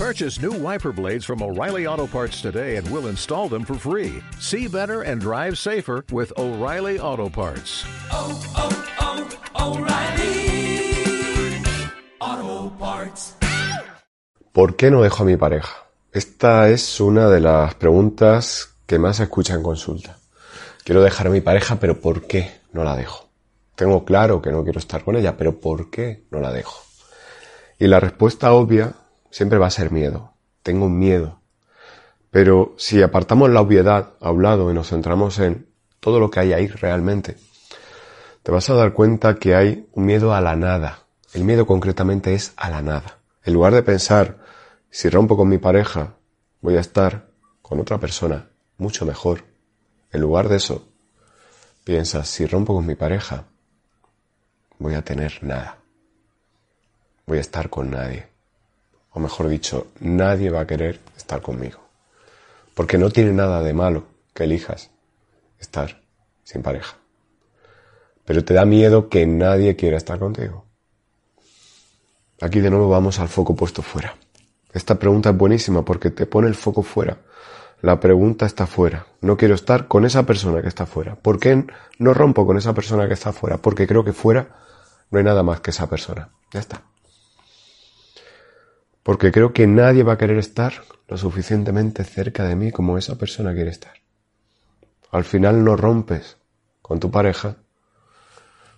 Purchase new wiper blades from O'Reilly Auto Parts today and we'll install them for free. See better and drive safer with O'Reilly Auto Parts. oh, oh, O'Reilly Auto Parts. ¿Por qué no dejo a mi pareja? Esta es una de las preguntas que más se escucha en consulta. Quiero dejar a mi pareja, pero ¿por qué no la dejo? Tengo claro que no quiero estar con ella, pero ¿por qué no la dejo? Y la respuesta obvia siempre va a ser miedo. Tengo miedo. Pero si apartamos la obviedad a un lado y nos centramos en todo lo que hay ahí realmente, te vas a dar cuenta que hay un miedo a la nada. El miedo concretamente es a la nada. En lugar de pensar, si rompo con mi pareja, voy a estar con otra persona mucho mejor. En lugar de eso, piensas, si rompo con mi pareja, voy a tener nada. Voy a estar con nadie. O mejor dicho, nadie va a querer estar conmigo. Porque no tiene nada de malo que elijas estar sin pareja. Pero te da miedo que nadie quiera estar contigo. Aquí de nuevo vamos al foco puesto fuera. Esta pregunta es buenísima porque te pone el foco fuera. La pregunta está fuera. No quiero estar con esa persona que está fuera. ¿Por qué no rompo con esa persona que está fuera? Porque creo que fuera no hay nada más que esa persona. Ya está. Porque creo que nadie va a querer estar lo suficientemente cerca de mí como esa persona quiere estar. Al final no rompes con tu pareja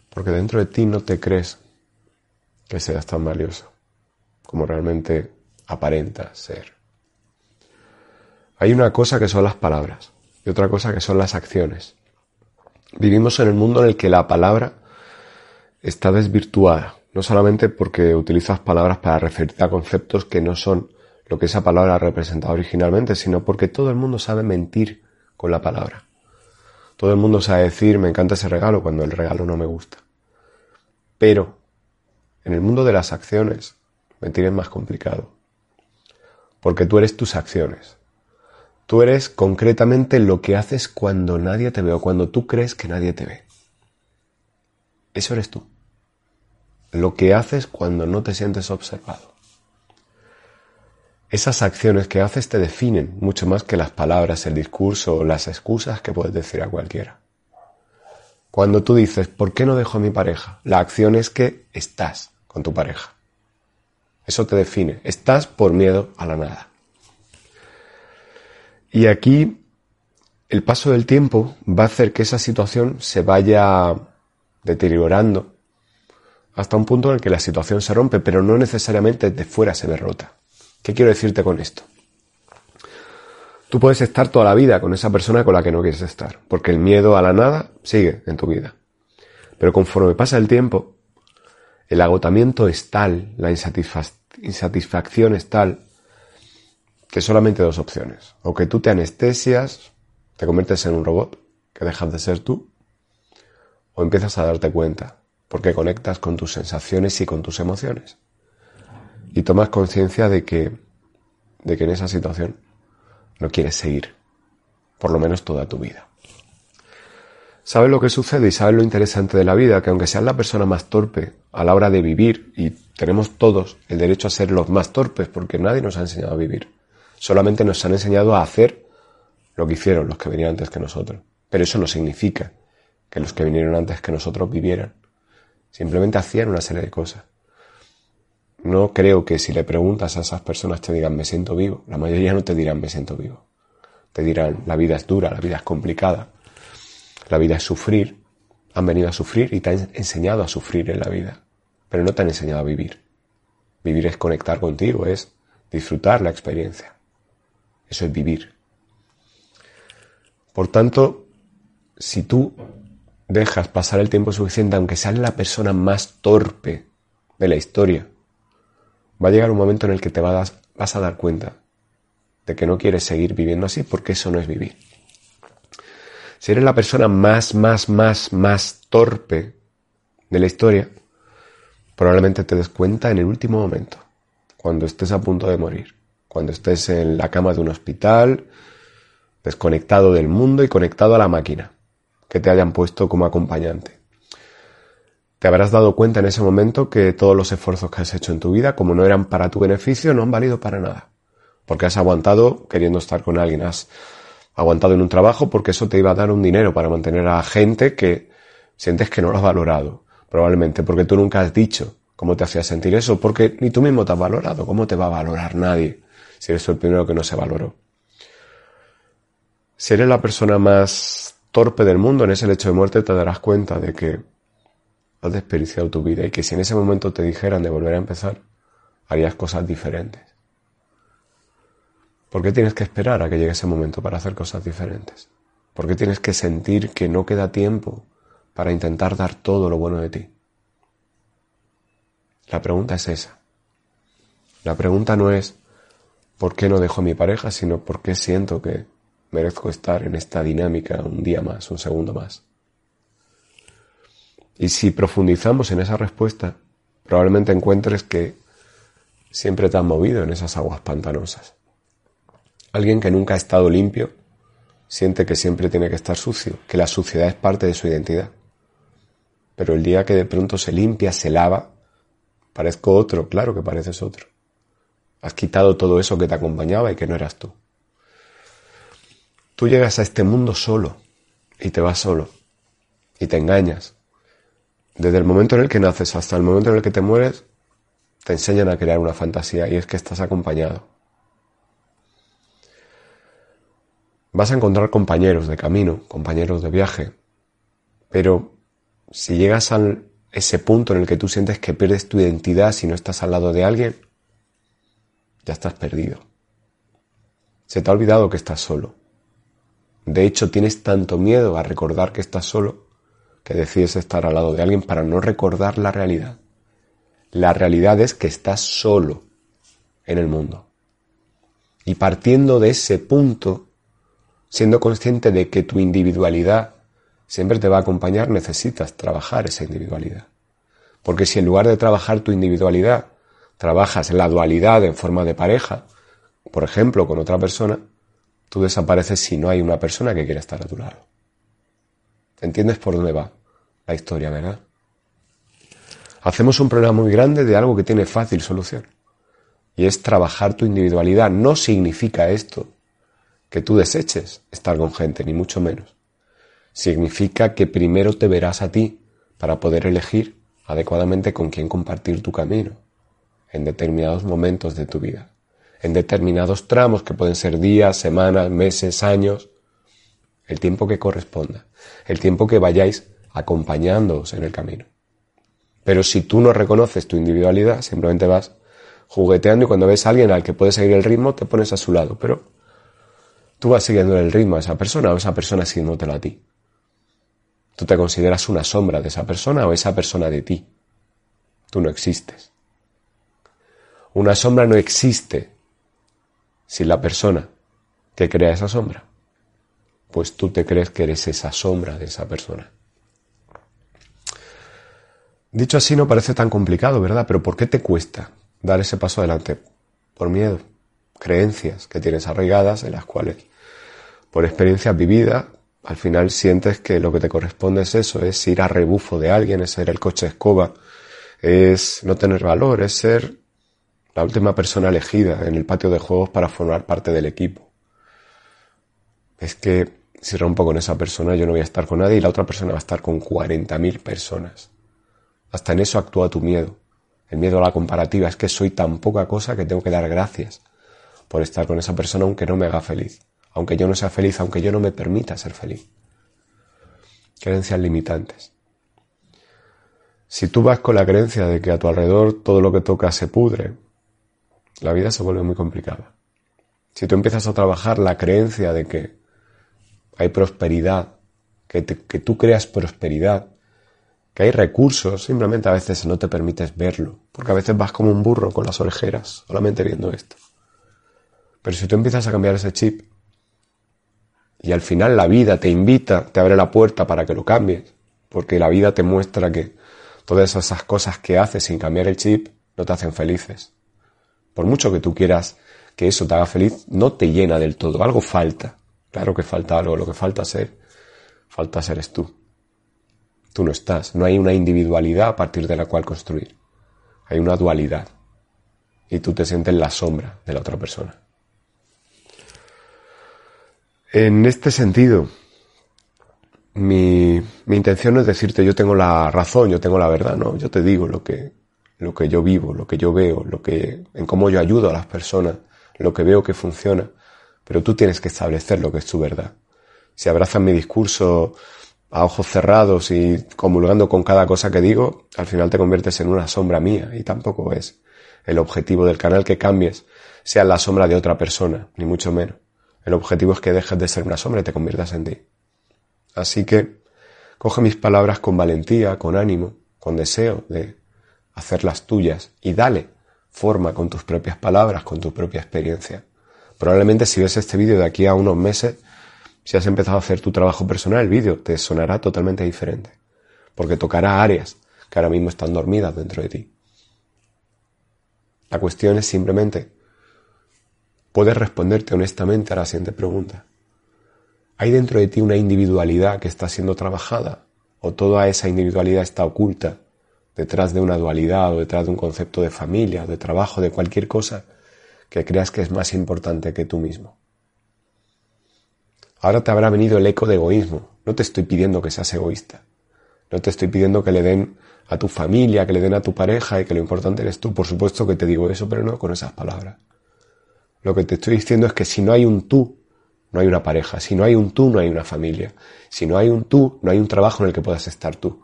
porque dentro de ti no te crees que seas tan valioso como realmente aparenta ser. Hay una cosa que son las palabras y otra cosa que son las acciones. Vivimos en el mundo en el que la palabra está desvirtuada, no solamente porque utilizas palabras para referirte a conceptos que no son lo que esa palabra representado originalmente, sino porque todo el mundo sabe mentir con la palabra. Todo el mundo sabe decir me encanta ese regalo cuando el regalo no me gusta. Pero en el mundo de las acciones, mentir es más complicado. Porque tú eres tus acciones. Tú eres concretamente lo que haces cuando nadie te ve o cuando tú crees que nadie te ve. Eso eres tú. Lo que haces cuando no te sientes observado. Esas acciones que haces te definen mucho más que las palabras, el discurso o las excusas que puedes decir a cualquiera. Cuando tú dices, ¿por qué no dejo a mi pareja? La acción es que estás con tu pareja. Eso te define. Estás por miedo a la nada. Y aquí el paso del tiempo va a hacer que esa situación se vaya deteriorando hasta un punto en el que la situación se rompe, pero no necesariamente de fuera se ve rota. ¿Qué quiero decirte con esto? Tú puedes estar toda la vida con esa persona con la que no quieres estar, porque el miedo a la nada sigue en tu vida. Pero conforme pasa el tiempo, el agotamiento es tal, la insatisfacción es tal, que solamente dos opciones. O que tú te anestesias, te conviertes en un robot, que dejas de ser tú, o empiezas a darte cuenta, porque conectas con tus sensaciones y con tus emociones. Y tomas conciencia de que, de que en esa situación no quieres seguir, por lo menos toda tu vida. Sabes lo que sucede y sabes lo interesante de la vida, que aunque seas la persona más torpe a la hora de vivir, y tenemos todos el derecho a ser los más torpes, porque nadie nos ha enseñado a vivir, solamente nos han enseñado a hacer lo que hicieron los que venían antes que nosotros. Pero eso no significa que los que vinieron antes que nosotros vivieran. Simplemente hacían una serie de cosas. No creo que si le preguntas a esas personas te digan me siento vivo. La mayoría no te dirán me siento vivo. Te dirán la vida es dura, la vida es complicada, la vida es sufrir. Han venido a sufrir y te han enseñado a sufrir en la vida, pero no te han enseñado a vivir. Vivir es conectar contigo, es disfrutar la experiencia. Eso es vivir. Por tanto, si tú dejas pasar el tiempo suficiente, aunque seas la persona más torpe de la historia, va a llegar un momento en el que te vas, a dar cuenta de que no quieres seguir viviendo así porque eso no es vivir. Si eres la persona más, más, más, más torpe de la historia, probablemente te des cuenta en el último momento, cuando estés a punto de morir, cuando estés en la cama de un hospital, desconectado del mundo y conectado a la máquina que te hayan puesto como acompañante. Te habrás dado cuenta en ese momento que todos los esfuerzos que has hecho en tu vida, como no eran para tu beneficio, no han valido para nada. porque has aguantado queriendo estar con alguien, has aguantado en un trabajo porque eso te iba a dar un dinero para mantener a gente que sientes que no lo has valorado, probablemente porque tú nunca has dicho cómo te hacía sentir eso, porque ni tú mismo te has valorado, ¿cómo te va a valorar nadie si eres el primero que no se valoró? Si eres la persona más torpe del mundo en ese lecho de muerte, te darás cuenta de que has desperdiciado tu vida y que si en ese momento te dijeran de volver a empezar, harías cosas diferentes. ¿Por qué tienes que esperar a que llegue ese momento para hacer cosas diferentes? ¿Por qué tienes que sentir que no queda tiempo para intentar dar todo lo bueno de ti? La pregunta es esa. La pregunta no es ¿por qué no dejo mi pareja? sino ¿por qué siento que merezco estar en esta dinámica un día más, un segundo más? Y si profundizamos en esa respuesta, probablemente encuentres que siempre te has movido en esas aguas pantanosas Alguien que nunca ha estado limpio siente que siempre tiene que estar sucio, que la suciedad es parte de su identidad. Pero el día que de pronto se limpia, se lava, parezco otro, claro que pareces otro. Has quitado todo eso que te acompañaba y que no eras tú. Tú llegas a este mundo solo y te vas solo y te engañas. Desde el momento en el que naces hasta el momento en el que te mueres, te enseñan a crear una fantasía y es que estás acompañado. Vas a encontrar compañeros de camino, compañeros de viaje, pero si llegas a ese punto en el que tú sientes que pierdes tu identidad si no estás al lado de alguien, ya estás perdido. Se te ha olvidado que estás solo. De hecho, tienes tanto miedo a recordar que estás solo que decides estar al lado de alguien para no recordar la realidad. La realidad es que estás solo en el mundo. Y partiendo de ese punto, siendo consciente de que tu individualidad siempre te va a acompañar, necesitas trabajar esa individualidad. Porque si en lugar de trabajar tu individualidad, trabajas la dualidad en forma de pareja, por ejemplo, con otra persona, tú desapareces si no hay una persona que quiera estar a tu lado. ¿Entiendes por dónde va la historia, verdad? Hacemos un problema muy grande de algo que tiene fácil solución. Y es trabajar tu individualidad. No significa esto que tú deseches estar con gente, ni mucho menos. Significa que primero te verás a ti para poder elegir adecuadamente con quién compartir tu camino en determinados momentos de tu vida, en determinados tramos que pueden ser días, semanas, meses, años, el tiempo que corresponda, el tiempo que vayáis acompañándoos en el camino. Pero si tú no reconoces tu individualidad, simplemente vas jugueteando y cuando ves a alguien al que puedes seguir el ritmo, te pones a su lado, pero Tú vas siguiendo el ritmo a esa persona o esa persona siguiéndotelo a ti. Tú te consideras una sombra de esa persona o esa persona de ti. Tú no existes. Una sombra no existe sin la persona que crea esa sombra. Pues tú te crees que eres esa sombra de esa persona. Dicho así no parece tan complicado, ¿verdad? Pero ¿por qué te cuesta dar ese paso adelante? Por miedo, creencias que tienes arraigadas en las cuales por experiencias vividas, al final sientes que lo que te corresponde es eso, es ir a rebufo de alguien, es ser el coche escoba, es no tener valor, es ser la última persona elegida en el patio de juegos para formar parte del equipo. Es que si rompo con esa persona yo no voy a estar con nadie y la otra persona va a estar con 40.000 personas. Hasta en eso actúa tu miedo. El miedo a la comparativa es que soy tan poca cosa que tengo que dar gracias por estar con esa persona aunque no me haga feliz aunque yo no sea feliz, aunque yo no me permita ser feliz. Creencias limitantes. Si tú vas con la creencia de que a tu alrededor todo lo que toca se pudre, la vida se vuelve muy complicada. Si tú empiezas a trabajar la creencia de que hay prosperidad, que, tú creas prosperidad, que hay recursos, simplemente a veces no te permites verlo, porque a veces vas como un burro con las orejeras, solamente viendo esto. Pero si tú empiezas a cambiar ese chip y al final la vida te invita, te abre la puerta para que lo cambies, porque la vida te muestra que todas esas cosas que haces sin cambiar el chip no te hacen felices. Por mucho que tú quieras que eso te haga feliz, no te llena del todo, algo falta. Claro que falta algo, lo que falta ser, falta ser eres tú. Tú no estás, no hay una individualidad a partir de la cual construir. Hay una dualidad. Y tú te sientes en la sombra de la otra persona. En este sentido, mi, mi, intención no es decirte yo tengo la razón, yo tengo la verdad, no, yo te digo lo que, lo que yo vivo, lo que yo veo, lo que, en cómo yo ayudo a las personas, lo que veo que funciona, pero tú tienes que establecer lo que es tu verdad. Si abrazas mi discurso a ojos cerrados y comulgando con cada cosa que digo, al final te conviertes en una sombra mía y tampoco es el objetivo del canal que cambies sea la sombra de otra persona, ni mucho menos. El objetivo es que dejes de ser una sombra y te conviertas en ti. Así que coge mis palabras con valentía, con ánimo, con deseo de hacerlas tuyas y dale forma con tus propias palabras, con tu propia experiencia. Probablemente si ves este vídeo de aquí a unos meses, si has empezado a hacer tu trabajo personal, el vídeo te sonará totalmente diferente, porque tocará áreas que ahora mismo están dormidas dentro de ti. La cuestión es simplemente, puedes responderte honestamente a la siguiente pregunta. ¿Hay dentro de ti una individualidad que está siendo trabajada? ¿O toda esa individualidad está oculta detrás de una dualidad o detrás de un concepto de familia, de trabajo, de cualquier cosa que creas que es más importante que tú mismo? Ahora te habrá venido el eco de egoísmo. No te estoy pidiendo que seas egoísta. No te estoy pidiendo que le den a tu familia, que le den a tu pareja y que lo importante eres tú. Por supuesto que te digo eso, pero no con esas palabras. Lo que te estoy diciendo es que si no hay un tú, no hay una pareja. Si no hay un tú, no hay una familia. Si no hay un tú, no hay un trabajo en el que puedas estar tú.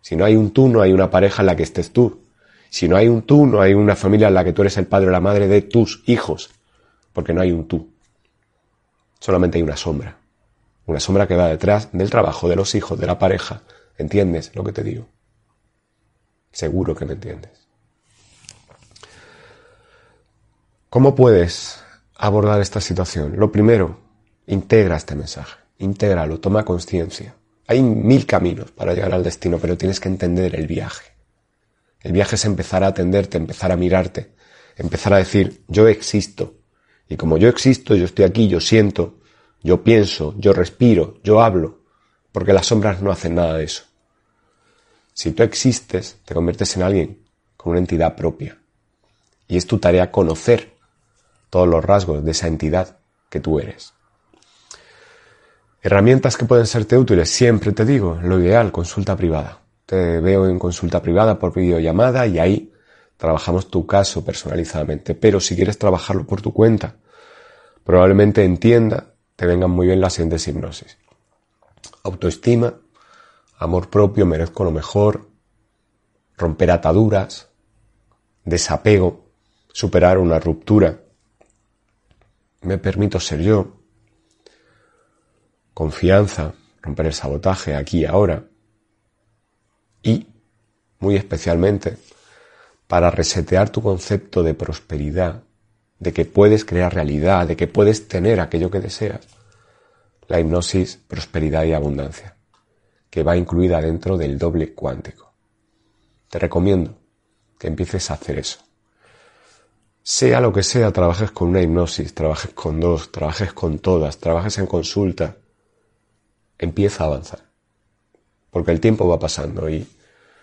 Si no hay un tú, no hay una pareja en la que estés tú. Si no hay un tú, no hay una familia en la que tú eres el padre o la madre de tus hijos. Porque no hay un tú solamente hay una sombra. Una sombra que va detrás del trabajo, de los hijos, de la pareja. ¿Entiendes lo que te digo? Seguro que me entiendes. ¿Cómo puedes abordar esta situación? Lo primero, integra este mensaje. Intégralo, toma conciencia. Hay mil caminos para llegar al destino, pero tienes que entender el viaje. El viaje es empezar a atenderte, empezar a mirarte, empezar a decir, yo existo, y como yo existo, yo estoy aquí, yo siento, yo pienso, yo respiro, yo hablo, porque las sombras no hacen nada de eso. Si tú existes, te conviertes en alguien con una entidad propia. Y es tu tarea conocer todos los rasgos de esa entidad que tú eres. Herramientas que pueden serte útiles, siempre te digo, lo ideal, consulta privada. Te veo en consulta privada por videollamada y ahí trabajamos tu caso personalizadamente. Pero si quieres trabajarlo por tu cuenta, probablemente entienda, te vengan muy bien las siguientes hipnosis. Autoestima, amor propio, merezco lo mejor, romper ataduras, desapego, superar una ruptura, me permito ser yo, confianza, romper el sabotaje aquí y ahora, y, muy especialmente, para resetear tu concepto de prosperidad, de que puedes crear realidad, de que puedes tener aquello que deseas, la hipnosis prosperidad y abundancia, que va incluida dentro del doble cuántico. Te recomiendo que empieces a hacer eso. Sea lo que sea, trabajes con una hipnosis, trabajes con dos, trabajes con todas, trabajes en consulta, empieza a avanzar. Porque el tiempo va pasando y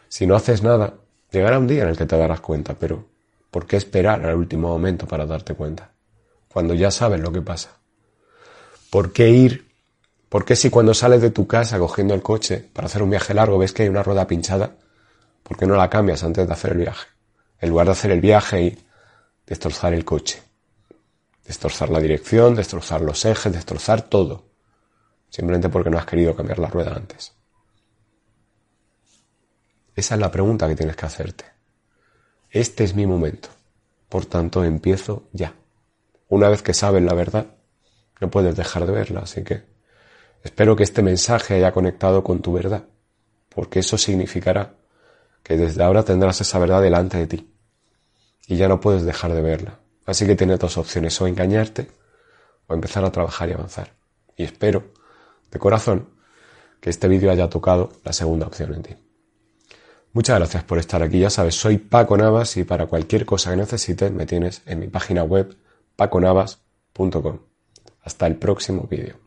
si no haces nada, Llegará un día en el que te darás cuenta, pero ¿por qué esperar al último momento para darte cuenta? Cuando ya sabes lo que pasa. ¿Por qué ir? ¿Por qué si cuando sales de tu casa cogiendo el coche para hacer un viaje largo ves que hay una rueda pinchada? ¿Por qué no la cambias antes de hacer el viaje? En lugar de hacer el viaje y destrozar el coche. Destrozar la dirección, destrozar los ejes, destrozar todo. Simplemente porque no has querido cambiar la rueda antes. Esa es la pregunta que tienes que hacerte. Este es mi momento. Por tanto, empiezo ya. Una vez que sabes la verdad, no puedes dejar de verla, así que espero que este mensaje haya conectado con tu verdad, porque eso significará que desde ahora tendrás esa verdad delante de ti y ya no puedes dejar de verla. Así que tienes dos opciones, o engañarte o empezar a trabajar y avanzar. Y espero, de corazón, que este vídeo haya tocado la segunda opción en ti. Muchas gracias por estar aquí. Ya sabes, soy Paco Navas y para cualquier cosa que necesites me tienes en mi página web paconavas.com. Hasta el próximo vídeo.